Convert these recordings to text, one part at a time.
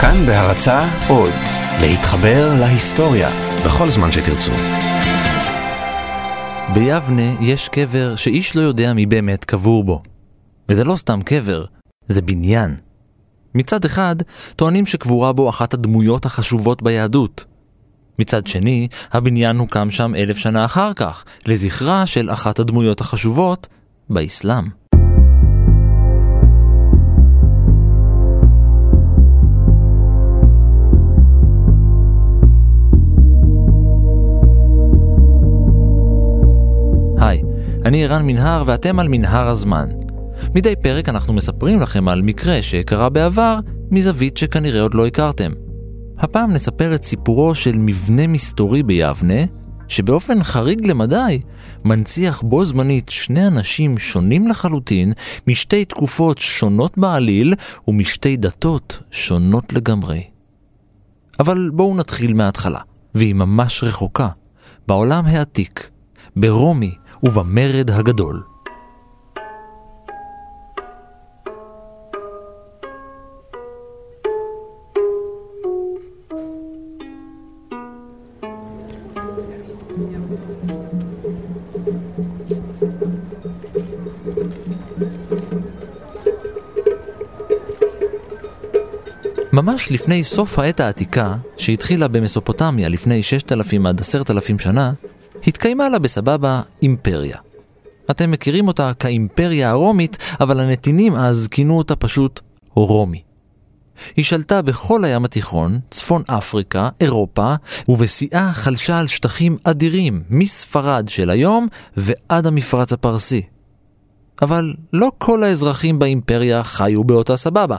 כאן בהרצה עוד, להתחבר להיסטוריה בכל זמן שתרצו. ביבנה יש קבר שאיש לא יודע מי באמת קבור בו. וזה לא סתם קבר, זה בניין. מצד אחד, טוענים שקבורה בו אחת הדמויות החשובות ביהדות. מצד שני, הבניין הוקם שם אלף שנה אחר כך, לזכרה של אחת הדמויות החשובות באסלאם. אני ערן מנהר ואתם על מנהר הזמן. מדי פרק אנחנו מספרים לכם על מקרה שקרה בעבר מזווית שכנראה עוד לא הכרתם. הפעם נספר את סיפורו של מבנה מסתורי ביבנה, שבאופן חריג למדי מנציח בו זמנית שני אנשים שונים לחלוטין, משתי תקופות שונות בעליל ומשתי דתות שונות לגמרי. אבל בואו נתחיל מההתחלה, והיא ממש רחוקה, בעולם העתיק, ברומי ובמרד הגדול. ממש לפני סוף העת העתיקה, שהתחילה במסופוטמיה לפני 6,000 עד 10,000 שנה, התקיימה לה בסבבה אימפריה. אתם מכירים אותה כאימפריה הרומית, אבל הנתינים אז כינו אותה פשוט רומי. היא שלטה בכל הים התיכון, צפון אפריקה, אירופה, ובשיאה חלשה על שטחים אדירים, מספרד של היום ועד המפרץ הפרסי. אבל לא כל האזרחים באימפריה חיו באותה סבבה.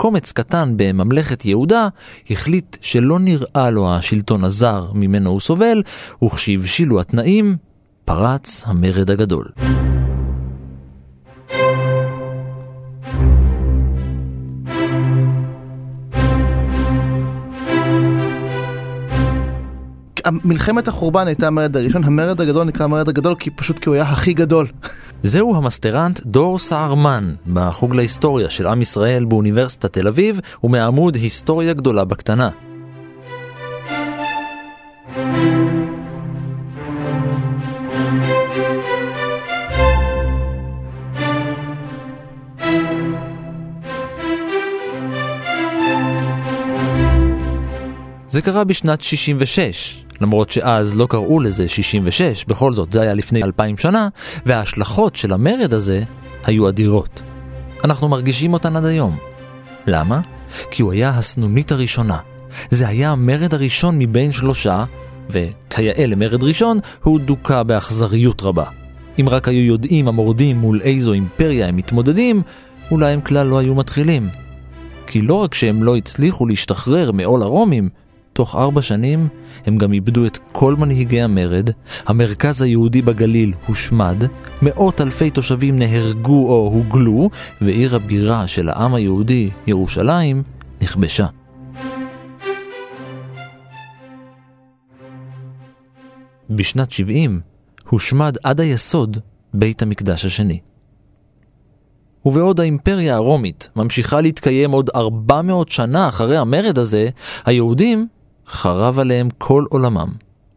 קומץ קטן בממלכת יהודה החליט שלא נראה לו השלטון הזר ממנו הוא סובל, וכשהבשילו התנאים, פרץ המרד הגדול. מלחמת החורבן הייתה המרד הראשון, המרד הגדול נקרא המרד הגדול כי פשוט כי הוא היה הכי גדול. זהו המסטרנט דור סהרמן, בחוג להיסטוריה של עם ישראל באוניברסיטת תל אביב, ומעמוד היסטוריה גדולה בקטנה. זה קרה בשנת 66, למרות שאז לא קראו לזה 66, בכל זאת זה היה לפני 2,000 שנה, וההשלכות של המרד הזה היו אדירות. אנחנו מרגישים אותן עד היום. למה? כי הוא היה הסנונית הראשונה. זה היה המרד הראשון מבין שלושה, וכיאה למרד ראשון, הוא דוכא באכזריות רבה. אם רק היו יודעים המורדים מול איזו אימפריה הם מתמודדים, אולי הם כלל לא היו מתחילים. כי לא רק שהם לא הצליחו להשתחרר מעול הרומים, תוך ארבע שנים הם גם איבדו את כל מנהיגי המרד, המרכז היהודי בגליל הושמד, מאות אלפי תושבים נהרגו או הוגלו, ועיר הבירה של העם היהודי, ירושלים, נכבשה. בשנת 70 הושמד עד היסוד בית המקדש השני. ובעוד האימפריה הרומית ממשיכה להתקיים עוד 400 שנה אחרי המרד הזה, היהודים חרב עליהם כל עולמם.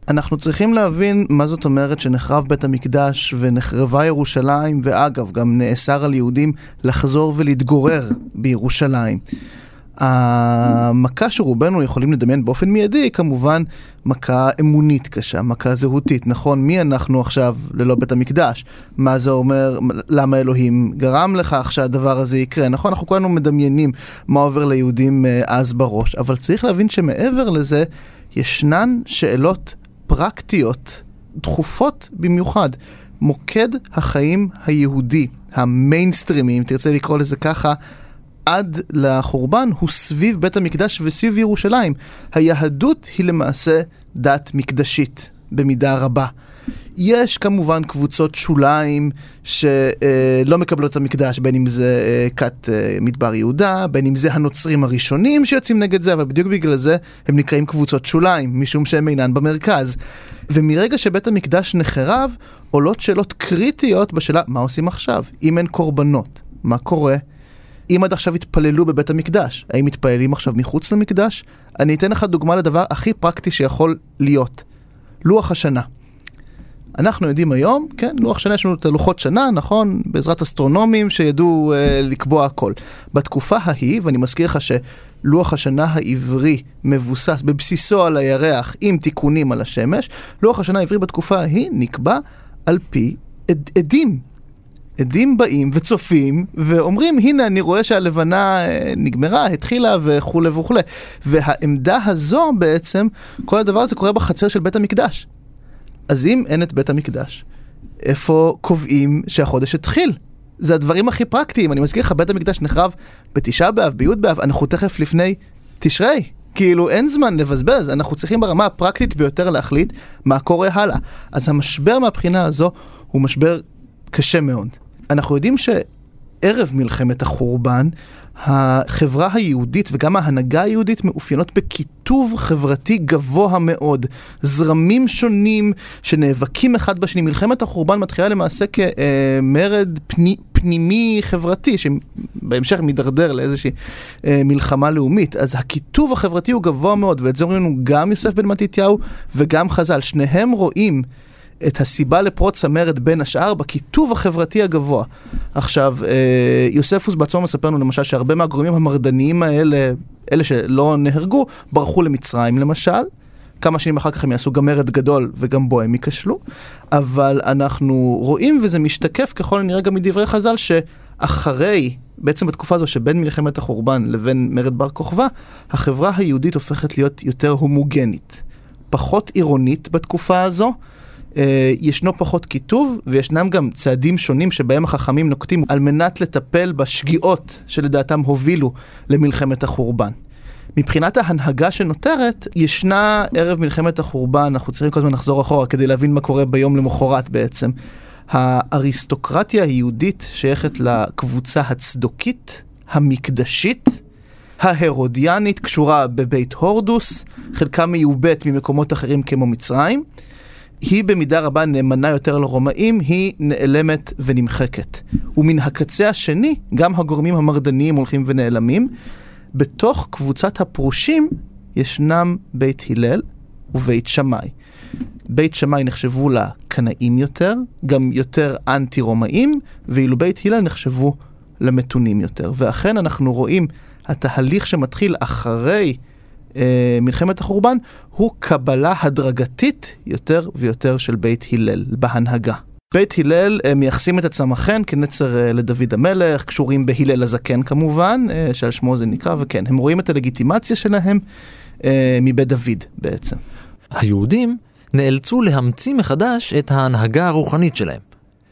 אנחנו צריכים להבין מה זאת אומרת שנחרב בית המקדש ונחרבה ירושלים, ואגב, גם נאסר על יהודים לחזור ולהתגורר בירושלים. המכה שרובנו יכולים לדמיין באופן מיידי היא כמובן מכה אמונית קשה, מכה זהותית. נכון, מי אנחנו עכשיו ללא בית המקדש? מה זה אומר, למה אלוהים גרם לכך שהדבר הזה יקרה? נכון, אנחנו כולנו מדמיינים מה עובר ליהודים אה, אז בראש, אבל צריך להבין שמעבר לזה, ישנן שאלות פרקטיות, דחופות במיוחד. מוקד החיים היהודי, המיינסטרימי, אם תרצה לקרוא לזה ככה, עד לחורבן הוא סביב בית המקדש וסביב ירושלים. היהדות היא למעשה דת מקדשית במידה רבה. יש כמובן קבוצות שוליים שלא מקבלות את המקדש, בין אם זה אה, כת אה, מדבר יהודה, בין אם זה הנוצרים הראשונים שיוצאים נגד זה, אבל בדיוק בגלל זה הם נקראים קבוצות שוליים, משום שהם אינן במרכז. ומרגע שבית המקדש נחרב, עולות שאלות קריטיות בשאלה מה עושים עכשיו, אם אין קורבנות, מה קורה אם עד עכשיו התפללו בבית המקדש, האם מתפללים עכשיו מחוץ למקדש? אני אתן לך דוגמה לדבר הכי פרקטי שיכול להיות. לוח השנה. אנחנו יודעים היום, כן, לוח שנה, יש לנו את הלוחות שנה, נכון? בעזרת אסטרונומים שידעו אה, לקבוע הכל. בתקופה ההיא, ואני מזכיר לך שלוח השנה העברי מבוסס בבסיסו על הירח עם תיקונים על השמש, לוח השנה העברי בתקופה ההיא נקבע על פי עד, עדים. עדים באים וצופים ואומרים, הנה אני רואה שהלבנה אה, נגמרה, התחילה וכולי וכולי. והעמדה הזו בעצם, כל הדבר הזה קורה בחצר של בית המקדש. אז אם אין את בית המקדש, איפה קובעים שהחודש התחיל? זה הדברים הכי פרקטיים. אני מזכיר לך, בית המקדש נחרב בתשעה באב, בי' באב, אנחנו תכף לפני תשרי. כאילו, אין זמן לבזבז, אנחנו צריכים ברמה הפרקטית ביותר להחליט מה קורה הלאה. אז המשבר מהבחינה הזו הוא משבר קשה מאוד. אנחנו יודעים שערב מלחמת החורבן, החברה היהודית וגם ההנהגה היהודית מאופיינות בקיטוב חברתי גבוה מאוד. זרמים שונים שנאבקים אחד בשני. מלחמת החורבן מתחילה למעשה כמרד פני, פנימי חברתי, שבהמשך מידרדר לאיזושהי אה, מלחמה לאומית. אז הקיטוב החברתי הוא גבוה מאוד, ואת זה אומרים לנו גם יוסף בן מתתיהו וגם חז"ל. שניהם רואים את הסיבה לפרוץ המרד בין השאר בקיטוב החברתי הגבוה. עכשיו, אה, יוספוס בעצמו מספר לנו למשל שהרבה מהגורמים המרדניים האלה, אלה שלא נהרגו, ברחו למצרים למשל. כמה שנים אחר כך הם יעשו גם מרד גדול וגם בו הם ייכשלו. אבל אנחנו רואים, וזה משתקף ככל הנראה גם מדברי חז"ל, שאחרי, בעצם בתקופה הזו שבין מלחמת החורבן לבין מרד בר כוכבא, החברה היהודית הופכת להיות יותר הומוגנית. פחות עירונית בתקופה הזו, ישנו פחות קיטוב, וישנם גם צעדים שונים שבהם החכמים נוקטים על מנת לטפל בשגיאות שלדעתם הובילו למלחמת החורבן. מבחינת ההנהגה שנותרת, ישנה ערב מלחמת החורבן, אנחנו צריכים כל הזמן לחזור אחורה כדי להבין מה קורה ביום למחרת בעצם. האריסטוקרטיה היהודית שייכת לקבוצה הצדוקית, המקדשית, ההרודיאנית, קשורה בבית הורדוס, חלקה מיובאת ממקומות אחרים כמו מצרים. היא במידה רבה נאמנה יותר לרומאים, היא נעלמת ונמחקת. ומן הקצה השני, גם הגורמים המרדניים הולכים ונעלמים. בתוך קבוצת הפרושים ישנם בית הלל ובית שמאי. בית שמאי נחשבו לקנאים יותר, גם יותר אנטי-רומאים, ואילו בית הלל נחשבו למתונים יותר. ואכן אנחנו רואים התהליך שמתחיל אחרי אה, מלחמת החורבן הוא קבלה הדרגתית יותר ויותר של בית הלל בהנהגה. בית הלל אה, מייחסים את עצמם אכן כנצר אה, לדוד המלך, קשורים בהלל הזקן כמובן, אה, שעל שמו זה נקרא, וכן, הם רואים את הלגיטימציה שלהם מבית דוד בעצם. היהודים נאלצו להמציא מחדש את ההנהגה הרוחנית שלהם.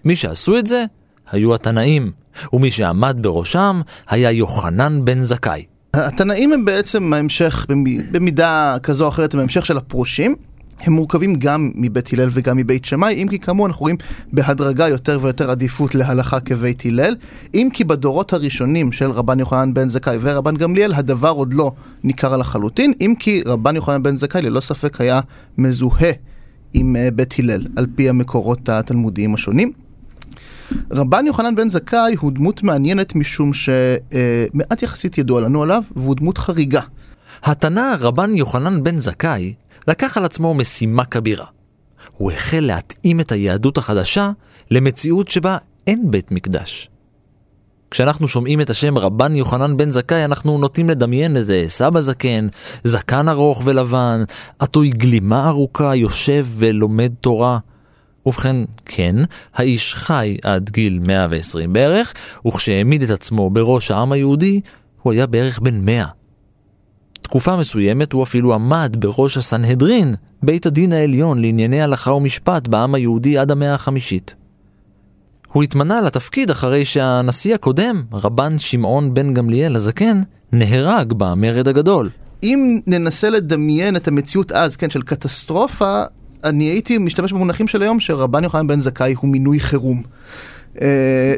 מי שעשו את זה היו התנאים, ומי שעמד בראשם היה יוחנן בן זכאי. התנאים הם בעצם ההמשך, במידה כזו או אחרת, הם ההמשך של הפרושים. הם מורכבים גם מבית הלל וגם מבית שמאי, אם כי כאמור אנחנו רואים בהדרגה יותר ויותר עדיפות להלכה כבית הלל, אם כי בדורות הראשונים של רבן יוחנן בן זכאי ורבן גמליאל הדבר עוד לא ניכר לחלוטין, אם כי רבן יוחנן בן זכאי ללא ספק היה מזוהה עם אה, בית הלל, על פי המקורות התלמודיים השונים. רבן יוחנן בן זכאי הוא דמות מעניינת משום שמעט יחסית ידוע לנו עליו, והוא דמות חריגה. התנא רבן יוחנן בן זכאי לקח על עצמו משימה כבירה. הוא החל להתאים את היהדות החדשה למציאות שבה אין בית מקדש. כשאנחנו שומעים את השם רבן יוחנן בן זכאי, אנחנו נוטים לדמיין איזה סבא זקן, זקן ארוך ולבן, עטוי גלימה ארוכה, יושב ולומד תורה. ובכן, כן, האיש חי עד גיל 120 בערך, וכשהעמיד את עצמו בראש העם היהודי, הוא היה בערך בן 100. תקופה מסוימת הוא אפילו עמד בראש הסנהדרין, בית הדין העליון לענייני הלכה ומשפט בעם היהודי עד המאה החמישית. הוא התמנה לתפקיד אחרי שהנשיא הקודם, רבן שמעון בן גמליאל הזקן, נהרג במרד הגדול. אם ננסה לדמיין את המציאות אז, כן, של קטסטרופה, אני הייתי משתמש במונחים של היום שרבן יוחנן בן זכאי הוא מינוי חירום. Uh,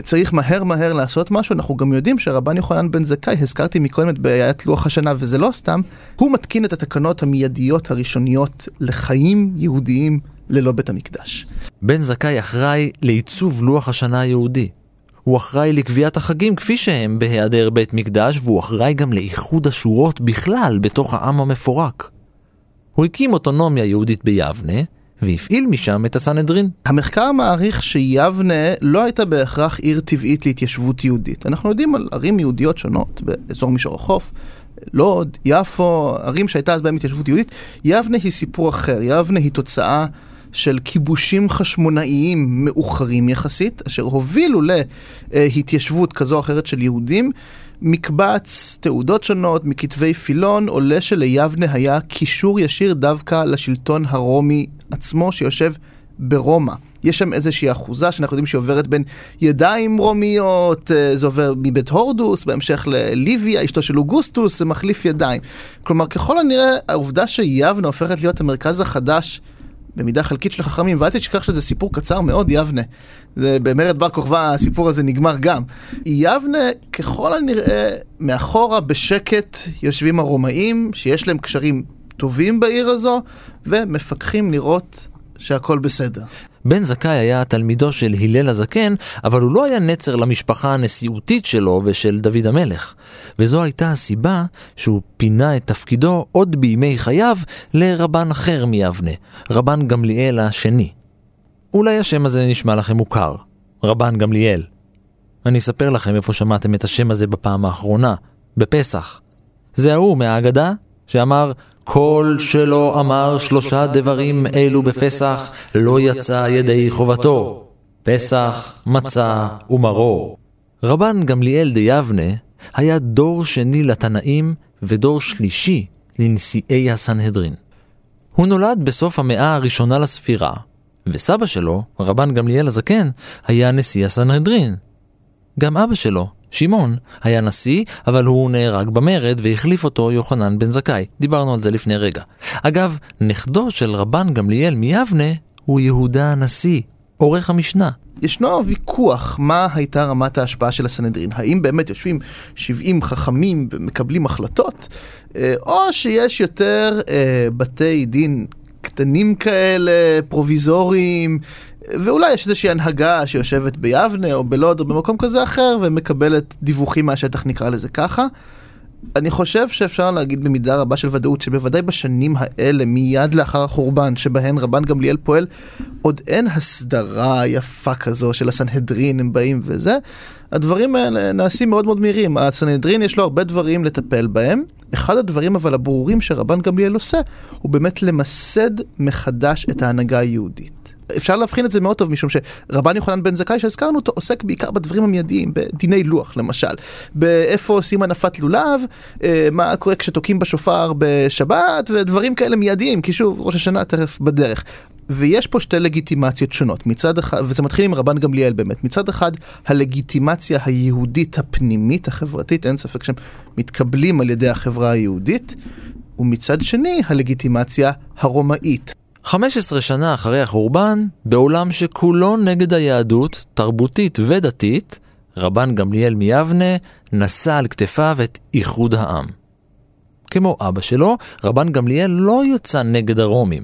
צריך מהר מהר לעשות משהו, אנחנו גם יודעים שרבן יוחנן בן זכאי, הזכרתי מקודם את בעיית לוח השנה וזה לא סתם, הוא מתקין את התקנות המיידיות הראשוניות לחיים יהודיים ללא בית המקדש. בן זכאי אחראי לעיצוב לוח השנה היהודי. הוא אחראי לקביעת החגים כפי שהם בהיעדר בית מקדש, והוא אחראי גם לאיחוד השורות בכלל בתוך העם המפורק. הוא הקים אוטונומיה יהודית ביבנה, והפעיל משם את הסנהדרין. המחקר מעריך שיבנה לא הייתה בהכרח עיר טבעית להתיישבות יהודית. אנחנו יודעים על ערים יהודיות שונות באזור מישור החוף, לוד, יפו, ערים שהייתה אז בהן התיישבות יהודית. יבנה היא סיפור אחר, יבנה היא תוצאה של כיבושים חשמונאיים מאוחרים יחסית, אשר הובילו להתיישבות כזו או אחרת של יהודים. מקבץ תעודות שונות מכתבי פילון עולה שליבנה היה קישור ישיר דווקא לשלטון הרומי עצמו שיושב ברומא. יש שם איזושהי אחוזה שאנחנו יודעים שהיא עוברת בין ידיים רומיות, אה, זה עובר מבית הורדוס, בהמשך לליביה, אשתו של אוגוסטוס, זה מחליף ידיים. כלומר, ככל הנראה, העובדה שיבנה הופכת להיות המרכז החדש במידה חלקית של החכמים, ואל תשכח שזה סיפור קצר מאוד, יבנה. זה במרד בר כוכבא הסיפור הזה נגמר גם. יבנה, ככל הנראה, מאחורה בשקט יושבים הרומאים, שיש להם קשרים טובים בעיר הזו, ומפקחים לראות שהכל בסדר. בן זכאי היה תלמידו של הלל הזקן, אבל הוא לא היה נצר למשפחה הנשיאותית שלו ושל דוד המלך. וזו הייתה הסיבה שהוא פינה את תפקידו עוד בימי חייו לרבן אחר מיבנה, רבן גמליאל השני. אולי השם הזה נשמע לכם מוכר, רבן גמליאל. אני אספר לכם איפה שמעתם את השם הזה בפעם האחרונה, בפסח. זה ההוא מהאגדה שאמר כל שלא אמר שלושה דברים אלו בפסח, לא יצא ידי חובתו. פסח, מצה ומרור. רבן גמליאל דיבנה היה דור שני לתנאים ודור שלישי לנשיאי הסנהדרין. הוא נולד בסוף המאה הראשונה לספירה, וסבא שלו, רבן גמליאל הזקן, היה נשיא הסנהדרין. גם אבא שלו, שמעון היה נשיא, אבל הוא נהרג במרד והחליף אותו יוחנן בן זכאי. דיברנו על זה לפני רגע. אגב, נכדו של רבן גמליאל מיבנה הוא יהודה הנשיא, עורך המשנה. ישנו ויכוח מה הייתה רמת ההשפעה של הסנהדרין. האם באמת יושבים 70 חכמים ומקבלים החלטות, אה, או שיש יותר אה, בתי דין קטנים כאלה, פרוביזוריים, ואולי יש איזושהי הנהגה שיושבת ביבנה או בלוד או במקום כזה אחר ומקבלת דיווחים מהשטח, נקרא לזה ככה. אני חושב שאפשר להגיד במידה רבה של ודאות שבוודאי בשנים האלה, מיד לאחר החורבן, שבהן רבן גמליאל פועל, עוד אין הסדרה יפה כזו של הסנהדרין, הם באים וזה. הדברים האלה נעשים מאוד מאוד מהירים. הסנהדרין יש לו הרבה דברים לטפל בהם. אחד הדברים אבל הברורים שרבן גמליאל עושה, הוא באמת למסד מחדש את ההנהגה היהודית. אפשר להבחין את זה מאוד טוב, משום שרבן יוחנן בן זכאי שהזכרנו אותו עוסק בעיקר בדברים המיידיים, בדיני לוח למשל, באיפה עושים הנפת לולב, אה, מה קורה כשתוקעים בשופר בשבת, ודברים כאלה מיידיים, כי שוב, ראש השנה תכף בדרך. ויש פה שתי לגיטימציות שונות, מצד אחד, וזה מתחיל עם רבן גמליאל באמת, מצד אחד הלגיטימציה היהודית הפנימית החברתית, אין ספק שהם מתקבלים על ידי החברה היהודית, ומצד שני הלגיטימציה הרומאית, 15 שנה אחרי החורבן, בעולם שכולו נגד היהדות, תרבותית ודתית, רבן גמליאל מיבנה נשא על כתפיו את איחוד העם. כמו אבא שלו, רבן גמליאל לא יצא נגד הרומים,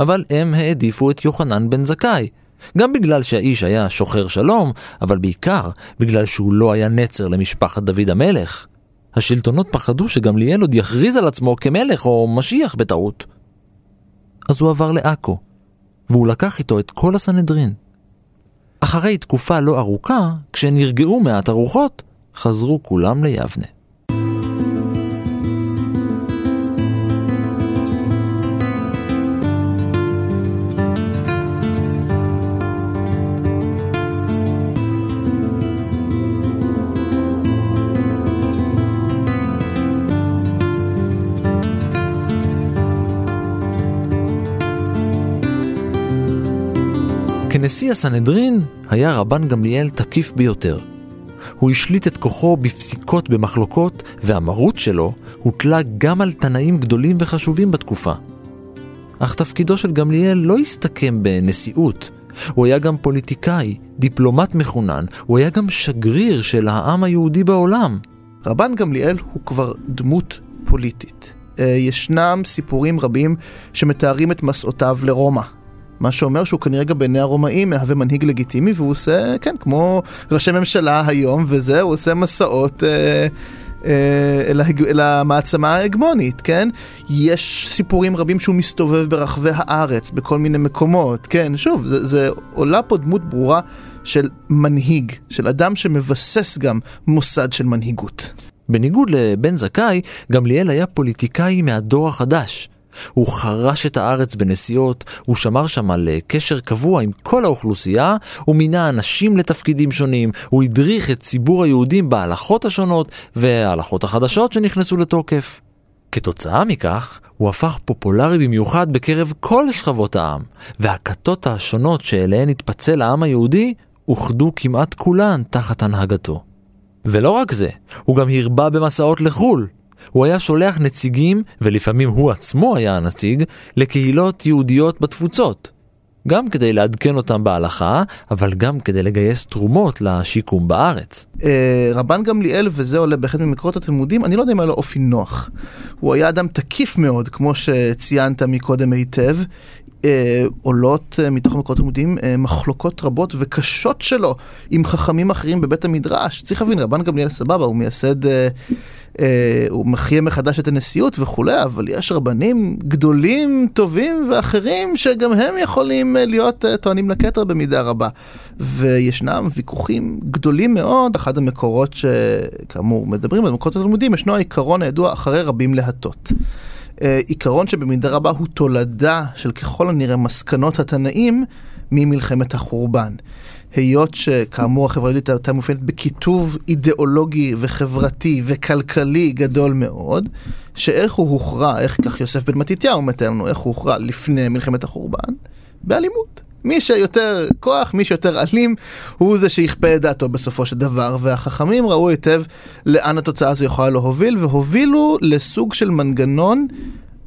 אבל הם העדיפו את יוחנן בן זכאי, גם בגלל שהאיש היה שוחר שלום, אבל בעיקר בגלל שהוא לא היה נצר למשפחת דוד המלך. השלטונות פחדו שגמליאל עוד יכריז על עצמו כמלך או משיח בטעות. אז הוא עבר לעכו, והוא לקח איתו את כל הסנהדרין. אחרי תקופה לא ארוכה, כשנרגעו מעט הרוחות, חזרו כולם ליבנה. כנשיא הסנהדרין היה רבן גמליאל תקיף ביותר. הוא השליט את כוחו בפסיקות במחלוקות, והמרות שלו הוטלה גם על תנאים גדולים וחשובים בתקופה. אך תפקידו של גמליאל לא הסתכם בנשיאות. הוא היה גם פוליטיקאי, דיפלומט מחונן, הוא היה גם שגריר של העם היהודי בעולם. רבן גמליאל הוא כבר דמות פוליטית. אה, ישנם סיפורים רבים שמתארים את מסעותיו לרומא. מה שאומר שהוא כנראה גם בעיני הרומאים מהווה מנהיג לגיטימי, והוא עושה, כן, כמו ראשי ממשלה היום, וזה, הוא עושה מסעות אה, אה, אל, המעצמה ההגמונית, כן? יש סיפורים רבים שהוא מסתובב ברחבי הארץ, בכל מיני מקומות, כן? שוב, זה, זה עולה פה דמות ברורה של מנהיג, של אדם שמבסס גם מוסד של מנהיגות. בניגוד לבן זכאי, גמליאל היה פוליטיקאי מהדור החדש. הוא חרש את הארץ בנסיעות, הוא שמר שם על אה, קשר קבוע עם כל האוכלוסייה, הוא מינה אנשים לתפקידים שונים, הוא הדריך את ציבור היהודים בהלכות השונות וההלכות החדשות שנכנסו לתוקף. כתוצאה מכך, הוא הפך פופולרי במיוחד בקרב כל שכבות העם, והכתות השונות שאליהן התפצל העם היהודי, אוחדו כמעט כולן תחת הנהגתו. ולא רק זה, הוא גם הרבה במסעות לחו"ל. הוא היה שולח נציגים, ולפעמים הוא עצמו היה הנציג, לקהילות יהודיות בתפוצות. גם כדי לעדכן אותם בהלכה, אבל גם כדי לגייס תרומות לשיקום בארץ. אה, רבן גמליאל, וזה עולה באחד ממקורות התלמודים, אני לא יודע אם היה לו אופי נוח. הוא היה אדם תקיף מאוד, כמו שציינת מקודם היטב. אה, עולות אה, מתוך המקורות התלמודיים אה, מחלוקות רבות וקשות שלו עם חכמים אחרים בבית המדרש. צריך להבין, רבן גמליאל סבבה, הוא מייסד, אה, הוא מחיה מחדש את הנשיאות וכולי, אבל יש רבנים גדולים, טובים ואחרים שגם הם יכולים אה, להיות אה, טוענים לכתר במידה רבה. וישנם ויכוחים גדולים מאוד, אחד המקורות שכאמור מדברים על מקורות התלמודיים, ישנו העיקרון הידוע אחרי רבים להטות. אה, עיקרון שבמידה רבה הוא תולדה של ככל הנראה מסקנות התנאים ממלחמת החורבן. היות שכאמור החברה היהודית הייתה מופעלת בקיטוב אידיאולוגי וחברתי וכלכלי גדול מאוד, שאיך הוא הוכרע, איך כך יוסף בן מתתיהו מתאר לנו, איך הוא הוכרע לפני מלחמת החורבן? באלימות. מי שיותר כוח, מי שיותר אלים, הוא זה שיכפה את דעתו בסופו של דבר, והחכמים ראו היטב לאן התוצאה הזו יכולה להוביל, והובילו לסוג של מנגנון,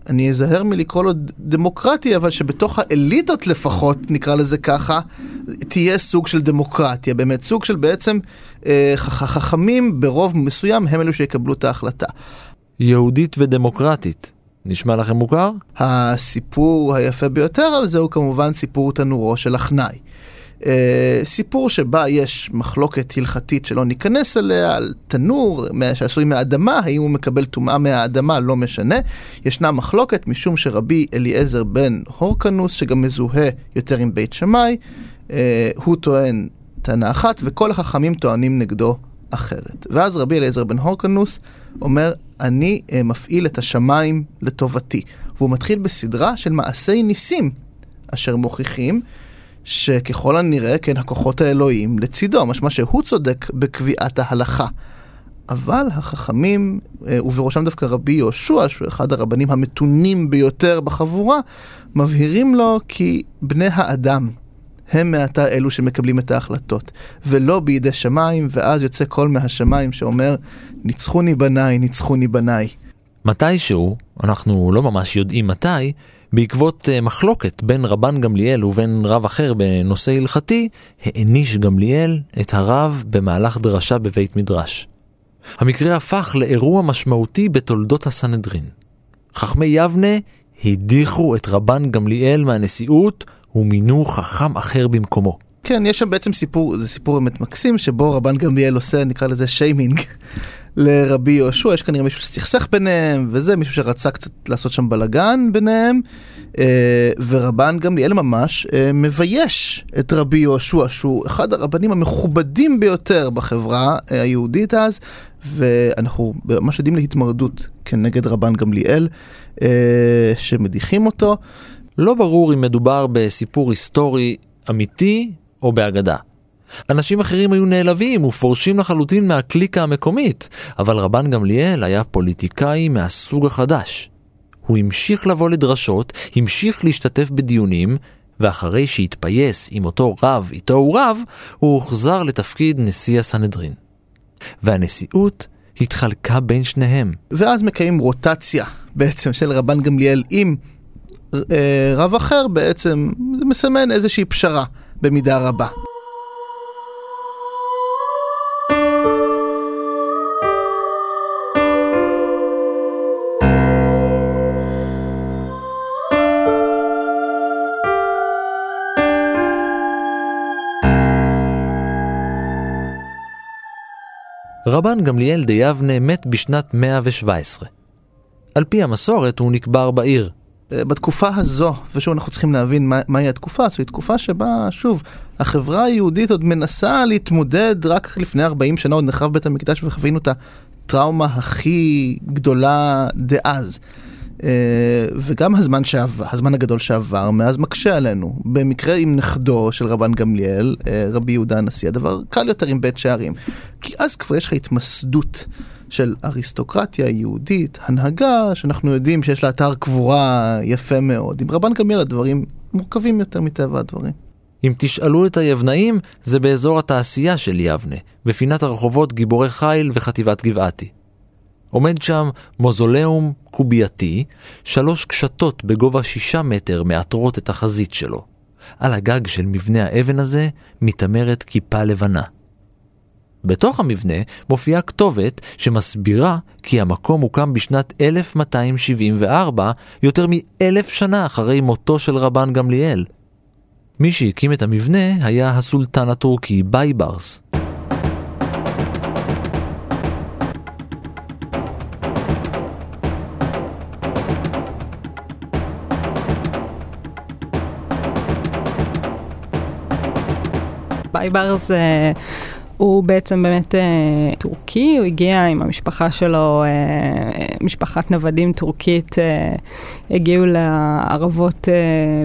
אני אזהר מלקרוא לו דמוקרטי, אבל שבתוך האליטות לפחות, נקרא לזה ככה, תהיה סוג של דמוקרטיה, באמת סוג של בעצם אה, חכמים ברוב מסוים הם אלו שיקבלו את ההחלטה. יהודית ודמוקרטית. נשמע לכם מוכר? הסיפור היפה ביותר על זה הוא כמובן סיפור תנורו של אחנאי. Uh, סיפור שבה יש מחלוקת הלכתית שלא ניכנס אליה, על תנור שעשוי מהאדמה, האם הוא מקבל טומאה מהאדמה, לא משנה. ישנה מחלוקת משום שרבי אליעזר בן הורקנוס, שגם מזוהה יותר עם בית שמאי, uh, הוא טוען טענה אחת, וכל החכמים טוענים נגדו אחרת. ואז רבי אליעזר בן הורקנוס אומר, אני uh, מפעיל את השמיים לטובתי. והוא מתחיל בסדרה של מעשי ניסים, אשר מוכיחים שככל הנראה, כן, הכוחות האלוהים לצידו, משמע שהוא צודק בקביעת ההלכה. אבל החכמים, אה, ובראשם דווקא רבי יהושע, שהוא אחד הרבנים המתונים ביותר בחבורה, מבהירים לו כי בני האדם הם מעתה אלו שמקבלים את ההחלטות, ולא בידי שמיים, ואז יוצא קול מהשמיים שאומר, ניצחוני בניי, ניצחוני בניי. מתישהו, אנחנו לא ממש יודעים מתי, בעקבות uh, מחלוקת בין רבן גמליאל ובין רב אחר בנושא הלכתי, העניש גמליאל את הרב במהלך דרשה בבית מדרש. המקרה הפך לאירוע משמעותי בתולדות הסנהדרין. חכמי יבנה הדיחו את רבן גמליאל מהנשיאות ומינו חכם אחר במקומו. כן, יש שם בעצם סיפור, זה סיפור באמת מקסים, שבו רבן גמליאל עושה, נקרא לזה שיימינג לרבי יהושע, יש כנראה מישהו שסכסך ביניהם, וזה מישהו שרצה קצת לעשות שם בלאגן ביניהם, אה, ורבן גמליאל ממש אה, מבייש את רבי יהושע, שהוא אחד הרבנים המכובדים ביותר בחברה אה, היהודית אז, ואנחנו ממש יודעים להתמרדות כנגד רבן גמליאל, שמדיחים אותו. לא ברור אם מדובר בסיפור היסטורי אמיתי או באגדה. אנשים אחרים היו נעלבים ופורשים לחלוטין מהקליקה המקומית, אבל רבן גמליאל היה פוליטיקאי מהסוג החדש. הוא המשיך לבוא לדרשות, המשיך להשתתף בדיונים, ואחרי שהתפייס עם אותו רב איתו הוא רב, הוא הוחזר לתפקיד נשיא הסנהדרין. והנשיאות התחלקה בין שניהם. ואז מקיים רוטציה בעצם של רבן גמליאל עם אה, רב אחר בעצם, זה מסמן איזושהי פשרה במידה רבה. רבן גמליאל דיבנה מת בשנת 117. על פי המסורת הוא נקבר בעיר. אה, בתקופה הזו, ושוב אנחנו צריכים להבין מה, מהי התקופה, זו תקופה שבה, שוב, החברה היהודית עוד מנסה להתמודד, רק לפני 40 שנה עוד נחרב בית המקדש וחווינו את הטראומה הכי גדולה דאז. Uh, וגם הזמן, שעבר, הזמן הגדול שעבר מאז מקשה עלינו. במקרה עם נכדו של רבן גמליאל, uh, רבי יהודה הנשיא, הדבר קל יותר עם בית שערים. כי אז כבר יש לך התמסדות של אריסטוקרטיה יהודית, הנהגה, שאנחנו יודעים שיש לה אתר קבורה יפה מאוד. עם רבן גמליאל הדברים מורכבים יותר מטבע הדברים. אם תשאלו את היבנאים, זה באזור התעשייה של יבנה, בפינת הרחובות גיבורי חיל וחטיבת גבעתי. עומד שם מוזולאום קובייתי, שלוש קשתות בגובה שישה מטר מעטרות את החזית שלו. על הגג של מבנה האבן הזה מיתמרת כיפה לבנה. בתוך המבנה מופיעה כתובת שמסבירה כי המקום הוקם בשנת 1274, יותר מאלף שנה אחרי מותו של רבן גמליאל. מי שהקים את המבנה היה הסולטן הטורקי בייברס. בייברס הוא בעצם באמת אה, טורקי, הוא הגיע עם המשפחה שלו, אה, משפחת נוודים טורקית, אה, הגיעו לערבות אה,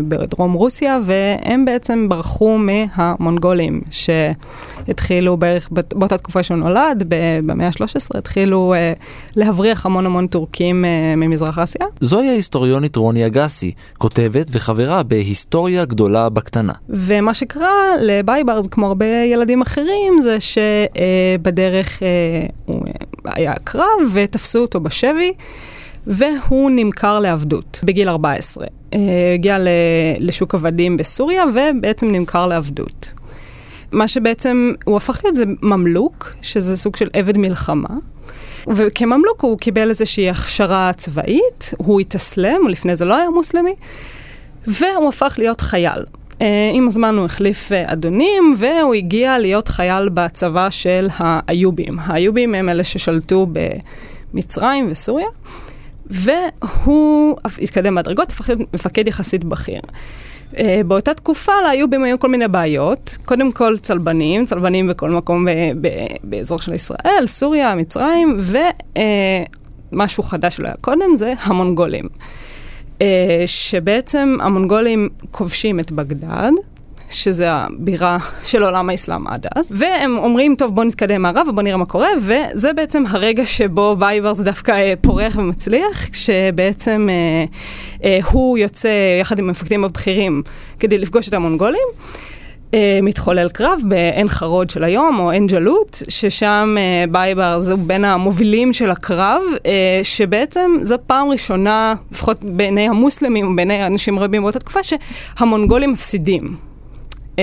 בדרום רוסיה, והם בעצם ברחו מהמונגולים, שהתחילו בערך באותה תקופה שהוא נולד, במאה ה-13, התחילו אה, להבריח המון המון טורקים אה, ממזרח אסיה. זוהי ההיסטוריונית רוני אגסי, כותבת וחברה בהיסטוריה גדולה בקטנה. ומה שקרה לבייברס, כמו הרבה ילדים אחרים, זה שבדרך אה, הוא היה קרב ותפסו אותו בשבי. והוא נמכר לעבדות בגיל 14. אה, הגיע לשוק עבדים בסוריה ובעצם נמכר לעבדות. מה שבעצם, הוא הפך להיות זה ממלוק, שזה סוג של עבד מלחמה. וכממלוק הוא קיבל איזושהי הכשרה צבאית, הוא התאסלם, לפני זה לא היה מוסלמי, והוא הפך להיות חייל. Uh, עם הזמן הוא החליף uh, אדונים, והוא הגיע להיות חייל בצבא של האיובים. האיובים הם אלה ששלטו במצרים וסוריה, והוא התקדם להיות מפקד יחסית בכיר. Uh, באותה תקופה לאיובים היו כל מיני בעיות. קודם כל צלבנים, צלבנים בכל מקום ב- ב- באזור של ישראל, סוריה, מצרים, ומשהו חדש שלא היה קודם זה המונגולים. אה, שבעצם המונגולים כובשים את בגדד, שזה הבירה של עולם האסלאם עד אז, והם אומרים, טוב, בוא נתקדם מערב ובוא נראה מה קורה, וזה בעצם הרגע שבו בייברס דווקא אה, פורח ומצליח, כשבעצם אה, אה, הוא יוצא יחד עם המפקדים הבכירים כדי לפגוש את המונגולים. אה, מתחולל קרב בעין חרוד של היום, או עין ג'לוט, ששם אה, בייברס זה בין המובילים של הקרב, אה, שבעצם זו פעם ראשונה, לפחות בעיני המוסלמים ובעיני אנשים רבים באותה תקופה, שהמונגולים מפסידים. אה,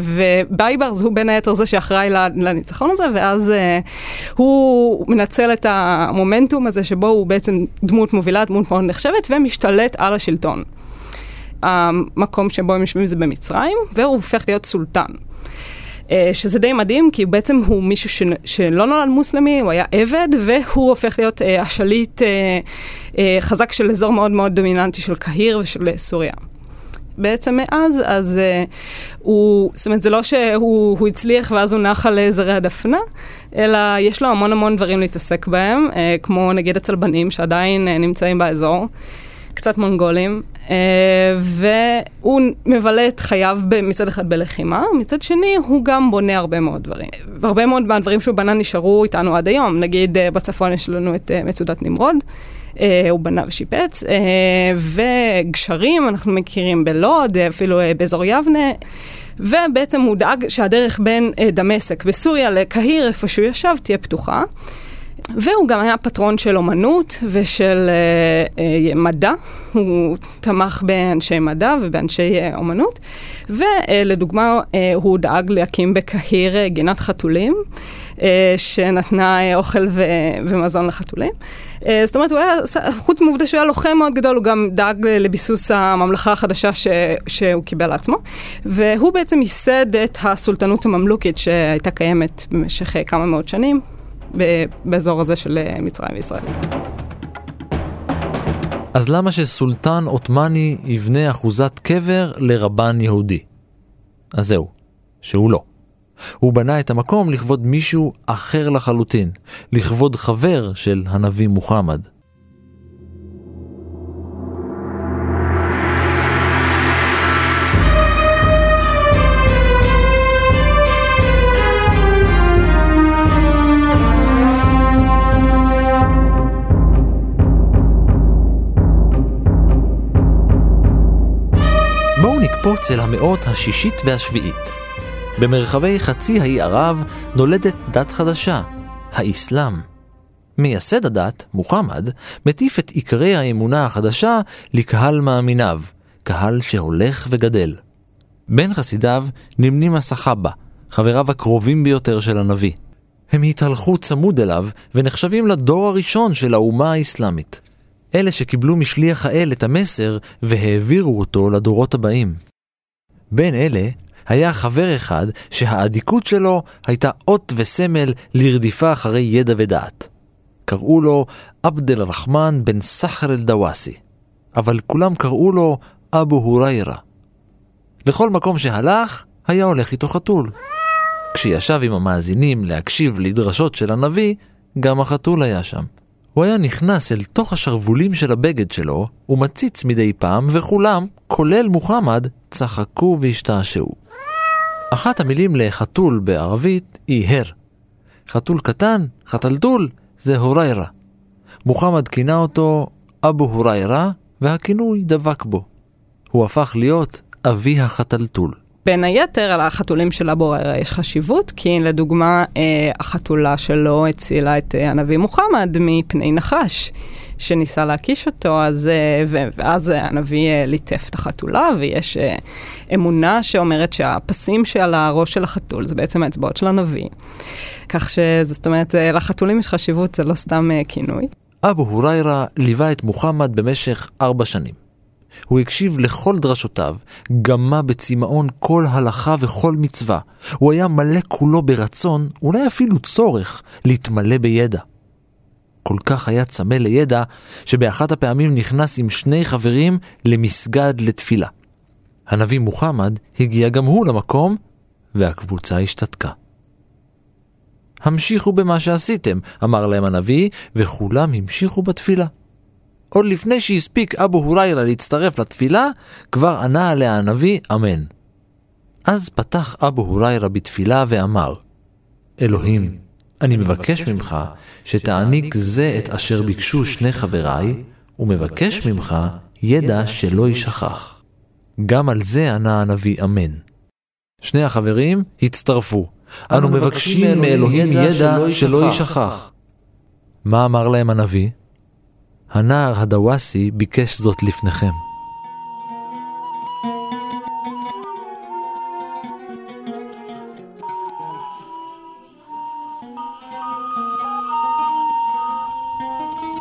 ובייברס הוא בין היתר זה שאחראי לניצחון הזה, ואז אה, הוא מנצל את המומנטום הזה שבו הוא בעצם דמות מובילה, דמות מאוד נחשבת, ומשתלט על השלטון. המקום שבו הם יושבים זה במצרים, והוא הופך להיות סולטן. אה, שזה די מדהים, כי בעצם הוא מישהו ש... שלא נולד מוסלמי, הוא היה עבד, והוא הופך להיות אה, השליט אה, אה, חזק של אזור מאוד מאוד דומיננטי של קהיר ושל סוריה. בעצם מאז, אז uh, הוא, זאת אומרת, זה לא שהוא הצליח ואז הוא נח על זרי הדפנה, אלא יש לו המון המון דברים להתעסק בהם, uh, כמו נגיד הצלבנים שעדיין uh, נמצאים באזור. קצת מונגולים, אה, והוא מבלה את חייו מצד אחד בלחימה, מצד שני הוא גם בונה הרבה מאוד דברים. והרבה מאוד מהדברים שהוא בנה נשארו איתנו עד היום, נגיד אה, בצפון יש לנו את אה, מצודת נמרוד. הוא בנה ושיפץ, וגשרים אנחנו מכירים בלוד, אפילו באזור יבנה. ובעצם הוא דאג שהדרך בין דמשק בסוריה לקהיר, איפה שהוא ישב, תהיה פתוחה. והוא גם היה פטרון של אומנות ושל אה, אה, מדע, הוא תמך באנשי מדע ובאנשי אה, אומנות, ולדוגמה אה, הוא דאג להקים בקהיר אה, גינת חתולים, אה, שנתנה אה, אוכל ו- ומזון לחתולים. אה, זאת אומרת, הוא היה, חוץ מעובדה שהוא היה לוחם מאוד גדול, הוא גם דאג לביסוס הממלכה החדשה ש- שהוא קיבל לעצמו, והוא בעצם ייסד את הסולטנות הממלוכית שהייתה קיימת במשך אה, כמה מאות שנים. באזור הזה של מצרים וישראל. אז למה שסולטן עות'מאני יבנה אחוזת קבר לרבן יהודי? אז זהו, שהוא לא. הוא בנה את המקום לכבוד מישהו אחר לחלוטין, לכבוד חבר של הנביא מוחמד. אל המאות השישית והשביעית. במרחבי חצי האי ערב נולדת דת חדשה, האסלאם. מייסד הדת, מוחמד, מטיף את עיקרי האמונה החדשה לקהל מאמיניו, קהל שהולך וגדל. בין חסידיו נמנים הסחאבה, חבריו הקרובים ביותר של הנביא. הם התהלכו צמוד אליו ונחשבים לדור הראשון של האומה האסלאמית. אלה שקיבלו משליח האל את המסר והעבירו אותו לדורות הבאים. בין אלה היה חבר אחד שהאדיקות שלו הייתה אות וסמל לרדיפה אחרי ידע ודעת. קראו לו עבד אל-רחמן בן סחר אל-דוואסי, אבל כולם קראו לו אבו הוריירה. לכל מקום שהלך, היה הולך איתו חתול. כשישב עם המאזינים להקשיב לדרשות של הנביא, גם החתול היה שם. הוא היה נכנס אל תוך השרוולים של הבגד שלו, ומציץ מדי פעם, וכולם, כולל מוחמד, צחקו והשתעשעו. אחת המילים לחתול בערבית היא הר. חתול קטן, חתלתול, זה הוריירה. מוחמד כינה אותו אבו הוריירה, והכינוי דבק בו. הוא הפך להיות אבי החתלתול. בין היתר, על החתולים של הוריירה יש חשיבות, כי לדוגמה, אה, החתולה שלו הצילה את אה, הנביא מוחמד מפני נחש. שניסה להקיש אותו, אז, אה, ואז הנביא ליטף את החתולה, ויש אמונה שאומרת שהפסים שעל הראש של החתול זה בעצם האצבעות של הנביא. כך שזאת אומרת, לחתולים יש חשיבות, זה לא סתם כינוי. אבו הוריירה ליווה את מוחמד במשך ארבע שנים. הוא הקשיב לכל דרשותיו, גמה בצמאון כל הלכה וכל מצווה. הוא היה מלא כולו ברצון, אולי אפילו צורך, להתמלא בידע. כל כך היה צמא לידע, שבאחת הפעמים נכנס עם שני חברים למסגד לתפילה. הנביא מוחמד הגיע גם הוא למקום, והקבוצה השתתקה. המשיכו במה שעשיתם, אמר להם הנביא, וכולם המשיכו בתפילה. עוד לפני שהספיק אבו הוריירה להצטרף לתפילה, כבר ענה עליה הנביא אמן. אז פתח אבו הוריירה בתפילה ואמר, אלוהים, אני מבקש ממך שתעניק זה את אשר ביקשו שני חבריי, ומבקש ממך ידע שלא יישכח. גם על זה ענה הנביא אמן. שני החברים הצטרפו. אנו מבקשים מאלוהים ידע שלא יישכח. מה אמר להם הנביא? הנער הדוואסי ביקש זאת לפניכם.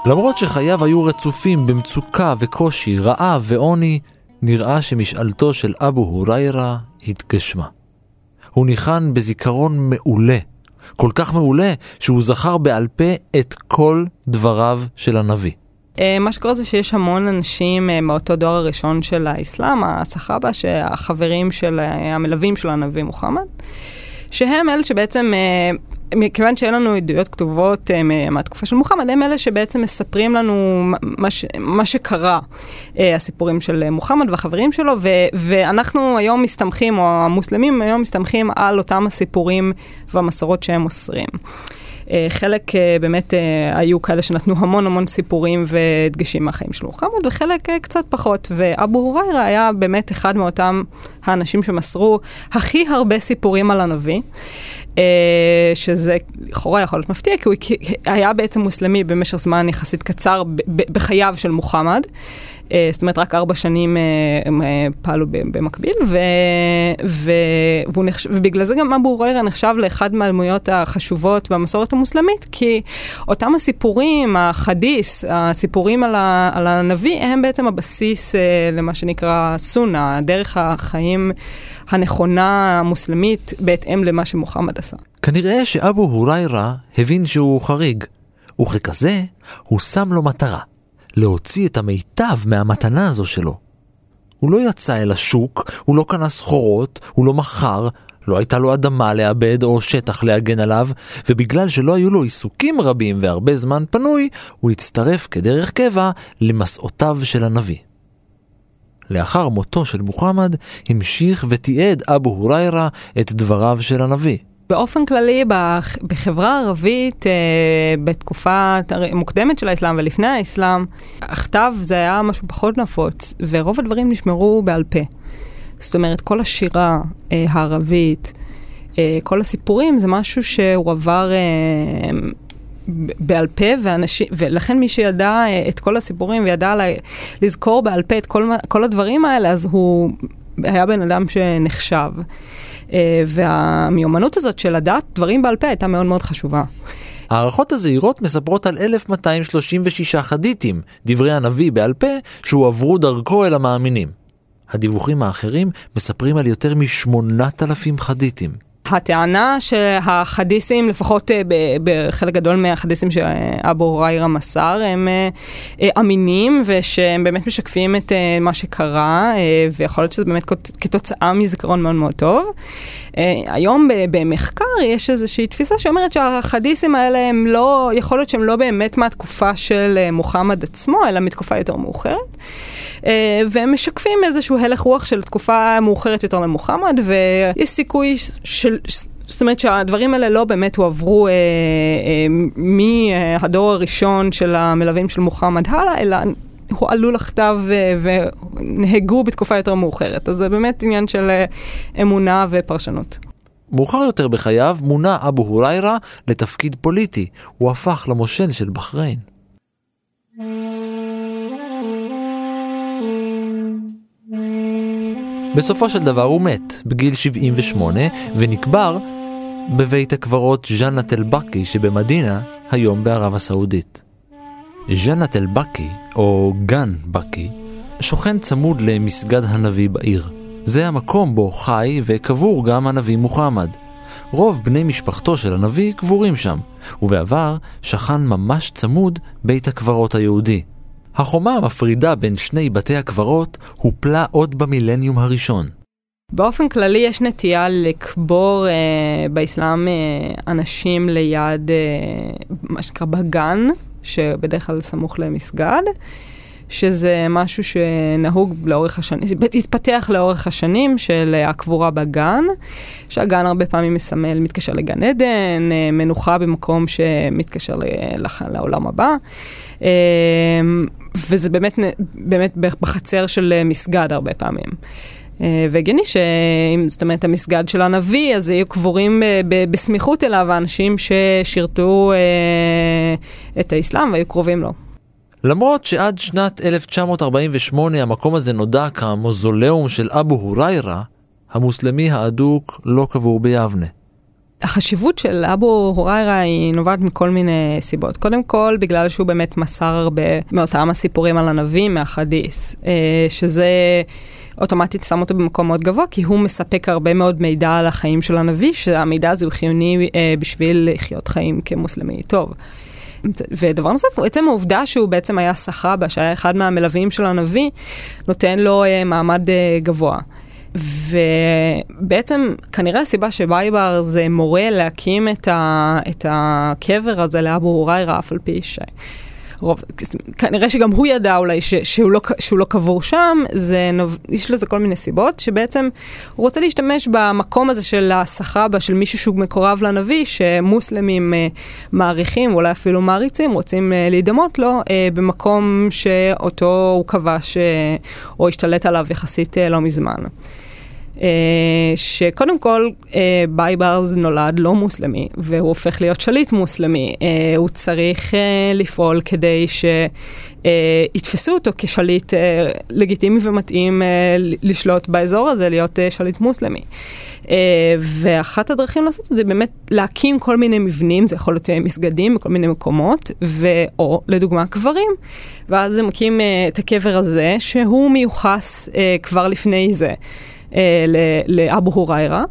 למרות שחייו היו רצופים במצוקה וקושי, רעב ועוני, נראה שמשאלתו של אבו הוריירה התגשמה. הוא ניחן בזיכרון מעולה, כל כך מעולה שהוא זכר בעל פה את כל דבריו של הנביא. אה, מה שקורה זה שיש המון אנשים אה, מאותו דור הראשון של האסלאם, הסחאבה, שהחברים של אה, המלווים של הנביא מוחמד, שהם אלה שבעצם מכיוון שאין לנו עדויות כתובות מהתקופה של מוחמד, הם אלה שבעצם מספרים לנו מה, ש, מה שקרה, הסיפורים של מוחמד והחברים שלו, ו, ואנחנו היום מסתמכים, או המוסלמים היום מסתמכים על אותם הסיפורים והמסורות שהם מוסרים. אה, חלק אה, באמת אה, היו כאלה שנתנו המון המון סיפורים ודגשים מהחיים של מוחמד, וחלק קצת פחות. ואבו הוריירה היה באמת אחד מאותם האנשים שמסרו הכי הרבה סיפורים על הנביא. שזה לכאורה יכול להיות מפתיע, כי הוא היה בעצם מוסלמי במשך זמן יחסית קצר בחייו של מוחמד. אה, זאת אומרת, רק ארבע שנים אה, הם אה, פעלו במקביל, ו, ו, נחש, ובגלל זה גם אבו הוריירה נחשב לאחד מהדמויות החשובות במסורת המוסלמית, כי אותם הסיפורים, החדיס, הסיפורים על, ה, על הנביא, הם בעצם הבסיס למה שנקרא סונה, דרך החיים הנכונה המוסלמית, בהתאם למה שמוחמד עשה. כנראה שאבו הוריירה הבין שהוא חריג, וככזה הוא שם לו מטרה, להוציא את המיטב מהמתנה הזו שלו. הוא לא יצא אל השוק, הוא לא קנה סחורות, הוא לא מכר, לא הייתה לו אדמה לאבד או שטח להגן עליו, ובגלל שלא היו לו עיסוקים רבים והרבה זמן פנוי, הוא הצטרף כדרך קבע למסעותיו של הנביא. לאחר מותו של מוחמד, המשיך ותיעד אבו הוריירה את דבריו של הנביא. באופן כללי, בחברה הערבית, אה, בתקופה מוקדמת של האסלאם ולפני האסלאם, הכתב זה היה משהו פחות נפוץ, ורוב הדברים נשמרו בעל פה. זאת אומרת, כל השירה אה, הערבית, אה, כל הסיפורים, זה משהו שהוא עבר בעל פה, ואנשים, ולכן מי שידע את כל הסיפורים וידע לזכור בעל פה את כל, כל הדברים האלה, אז הוא היה בן אדם שנחשב. אה, והמיומנות הזאת של לדעת דברים בעל פה הייתה מאוד מאוד חשובה. ההערכות הזהירות מספרות על 1236 חדיתים, דברי הנביא בעל פה, שהועברו דרכו אל המאמינים. הדיווחים האחרים מספרים על יותר מ-8,000 חדיתים. הטענה שהחדיסים, לפחות אה, בחלק גדול מהחדיסים שאבו הוריירה מסר, הם אה, אה, אמינים ושהם באמת משקפים את מה שקרה, ויכול להיות שזה באמת כתוצאה מזיכרון מאוד מאוד טוב. היום במחקר יש איזושהי תפיסה שאומרת שהחדיסים האלה הם לא, יכול להיות שהם לא באמת מהתקופה של מוחמד עצמו, אלא מתקופה יותר מאוחרת. והם משקפים איזשהו הלך רוח של תקופה מאוחרת יותר למוחמד, ויש סיכוי של זאת אומרת שהדברים האלה לא באמת הועברו אה, אה, מהדור הראשון של המלווים של מוחמד הלאה, אלא הועלו לכתב אה, ונהגו בתקופה יותר מאוחרת. אז זה באמת עניין של אה, אמונה ופרשנות. מאוחר יותר בחייו מונה אבו הוריירה לתפקיד פוליטי. הוא הפך למושל של בחריין. בסופו של דבר הוא מת, בגיל 78, ונקבר בבית הקברות ז'אנת אל-בכי שבמדינה, היום בערב הסעודית. ז'אנת אל-בכי, או גן בכי, שוכן צמוד למסגד הנביא בעיר. זה המקום בו חי וקבור גם הנביא מוחמד. רוב בני משפחתו של הנביא קבורים שם, ובעבר שכן ממש צמוד בית הקברות היהודי. החומה המפרידה בין שני בתי הקברות הופלה עוד במילניום הראשון. באופן כללי יש נטייה לקבור אה, באסלאם אה, אנשים ליד אה, מה שנקרא בגן, שבדרך כלל סמוך למסגד, שזה משהו שנהוג לאורך השנים, התפתח לאורך השנים של הקבורה בגן, שהגן הרבה פעמים מסמל, מתקשר לגן עדן, אה, מנוחה במקום שמתקשר לעולם הבא. אה, וזה באמת, באמת בחצר של אה, מסגד הרבה פעמים. אה, והגיוני שאם, זאת אומרת, המסגד של הנביא, אז יהיו קבורים אה, בסמיכות אליו האנשים ששירתו את האסלאם והיו קרובים לו. למרות שעד שנת 1948 המקום הזה נודע כמוזולאום של אבו הוריירה, המוסלמי האדוק לא קבור ביבנה. החשיבות של אבו הוריירה היא נובעת מכל מיני סיבות. קודם כל, בגלל שהוא באמת מסר הרבה מאותם הסיפורים על הנביא מהחדיס, אה, שזה אוטומטית שם אותו במקום מאוד גבוה, כי הוא מספק הרבה מאוד מידע על החיים של הנביא, שהמידע הזה הוא חיוני אה, בשביל לחיות חיים כמוסלמי טוב. ודבר נוסף, עצם העובדה שהוא בעצם היה סחאבה, שהיה אחד מהמלווים של הנביא, נותן לו אה, מעמד גבוה. ובעצם כנראה הסיבה שבייבר זה מורה להקים את, ה, את הקבר הזה לאבו הוריירה, אף על פי ש... רוב, כנראה שגם הוא ידע אולי ש, שהוא, לא, שהוא לא קבור שם, זה, יש לזה כל מיני סיבות, שבעצם הוא רוצה להשתמש במקום הזה של הסחבה, של מישהו שהוא מקורב לנביא, שמוסלמים uh, מעריכים, ואולי אפילו מעריצים, רוצים uh, להידמות לו, uh, במקום שאותו הוא כבש אה, או השתלט עליו יחסית אה, לא מזמן. אה, שקודם כל, אה, בייברס נולד לא מוסלמי, והוא הופך להיות שליט מוסלמי. אה, הוא צריך לפעול כדי שיתפסו אותו כשליט לגיטימי ומתאים לשלוט באזור הזה, להיות שליט מוסלמי. ואחת הדרכים לעשות את זה באמת להקים כל מיני מבנים, זה יכול להיות מסגדים בכל מיני מקומות, ו... או לדוגמה קברים. ואז הם מקים את הקבר הזה, שהוא מיוחס כבר לפני זה. אה, לאבו הוריירה.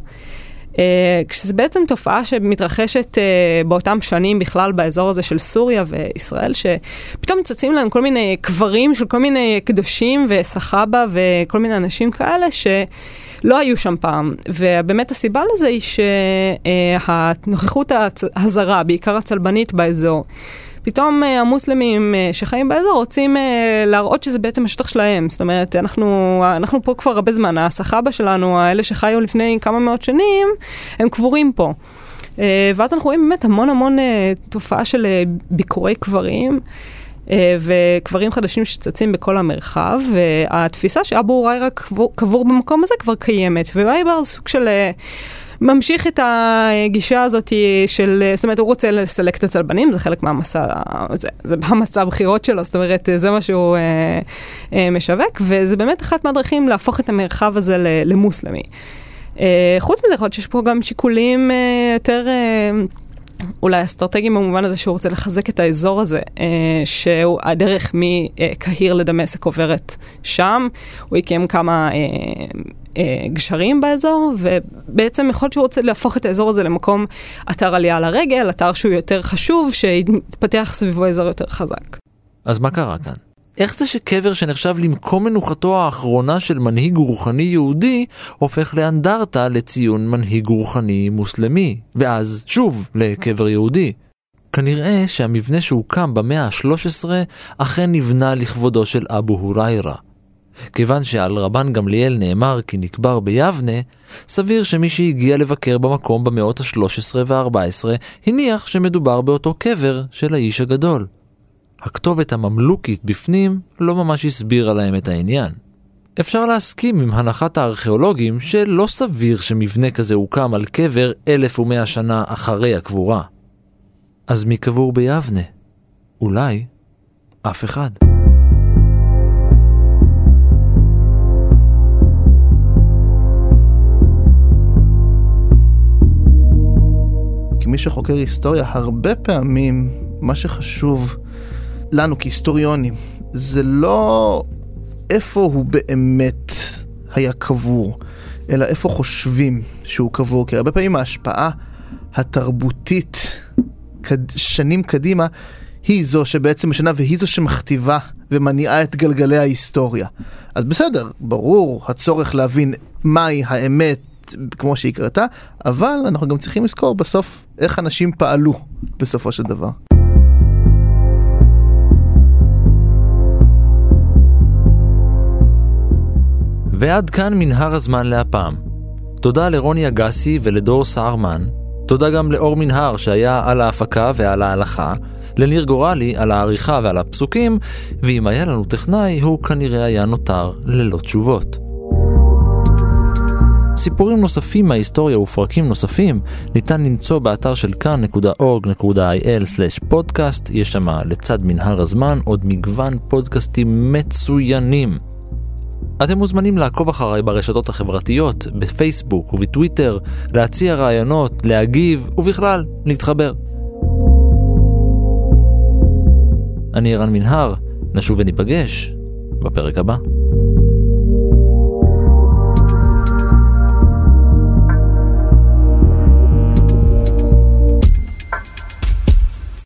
אה, כשזו בעצם תופעה שמתרחשת אה, באותם שנים בכלל באזור הזה של סוריה וישראל, שפתאום צצים להם כל מיני קברים של כל מיני קדושים וסחבא וכל מיני אנשים כאלה, ש... לא היו שם פעם, ובאמת הסיבה לזה היא שהנוכחות הזרה, בעיקר הצלבנית באזור, פתאום אה, המוסלמים אה, שחיים באזור רוצים אה, להראות שזה בעצם השטח שלהם. זאת אומרת, אנחנו, אנחנו פה כבר הרבה זמן, הסחבא שלנו, האלה שחיו לפני כמה מאות שנים, הם קבורים פה. ואז אנחנו רואים באמת המון המון תופעה של ביקורי קברים. וקברים חדשים שצצים בכל המרחב, והתפיסה שאבו הוריירה קבור, קבור במקום הזה כבר קיימת, ובייבר סוג של ממשיך את הגישה הזאת של, זאת אומרת, הוא רוצה לסלק את הצלבנים, זה חלק מהמסע, זה, זה המצע הבחירות שלו, זאת אומרת, זה מה שהוא אה, אה, משווק, וזה באמת אחת מהדרכים להפוך את המרחב הזה למוסלמי. אה, חוץ מזה, יכול להיות שיש פה גם שיקולים אה, יותר... אה, אולי אסטרטגיים במובן הזה שהוא רוצה לחזק את האזור הזה, אה, שהוא הדרך מקהיר לדמשק עוברת שם, הוא הקים כמה אה, אה, גשרים באזור, ובעצם יכול להיות שהוא רוצה להפוך את האזור הזה למקום אתר עלייה לרגל, אתר שהוא יותר חשוב, שיתפתח סביבו אזור יותר חזק. אז מה קרה כאן? איך זה שקבר שנחשב למקום מנוחתו האחרונה של מנהיג רוחני יהודי, הופך לאנדרטה לציון מנהיג רוחני מוסלמי, ואז שוב לקבר יהודי? כנראה שהמבנה שהוקם במאה ה-13 אכן נבנה לכבודו של אבו הוריירה. כיוון שעל רבן גמליאל נאמר כי נקבר ביבנה, סביר שמי שהגיע לבקר במקום במאות ה-13 וה-14 הניח שמדובר באותו קבר של האיש הגדול. הכתובת הממלוכית בפנים לא ממש הסבירה להם את העניין. אפשר להסכים עם הנחת הארכיאולוגים שלא סביר שמבנה כזה הוקם על קבר 1100 שנה אחרי הקבורה. אז מי קבור ביבנה? אולי אף אחד. כמי שחוקר היסטוריה, הרבה פעמים מה שחשוב לנו כהיסטוריונים זה לא איפה הוא באמת היה קבור, אלא איפה חושבים שהוא קבור, כי הרבה פעמים ההשפעה התרבותית שנים קדימה היא זו שבעצם משנה והיא זו שמכתיבה ומניעה את גלגלי ההיסטוריה. אז בסדר, ברור הצורך להבין מהי האמת כמו שהיא קרתה, אבל אנחנו גם צריכים לזכור בסוף איך אנשים פעלו בסופו של דבר. ועד כאן מנהר הזמן להפעם. תודה לרוני אגסי ולדור סהרמן. תודה גם לאור מנהר שהיה על ההפקה ועל ההלכה, לניר גורלי על העריכה ועל הפסוקים, ואם היה לנו טכנאי, הוא כנראה היה נותר ללא תשובות. סיפורים נוספים מההיסטוריה ופרקים נוספים ניתן למצוא באתר של כאן.org.il/פודקאסט, יש שם לצד מנהר הזמן עוד מגוון פודקאסטים מצוינים. אתם מוזמנים לעקוב אחריי ברשתות החברתיות, בפייסבוק ובטוויטר, להציע רעיונות, להגיב ובכלל, להתחבר. אני ערן מנהר, נשוב וניפגש בפרק הבא.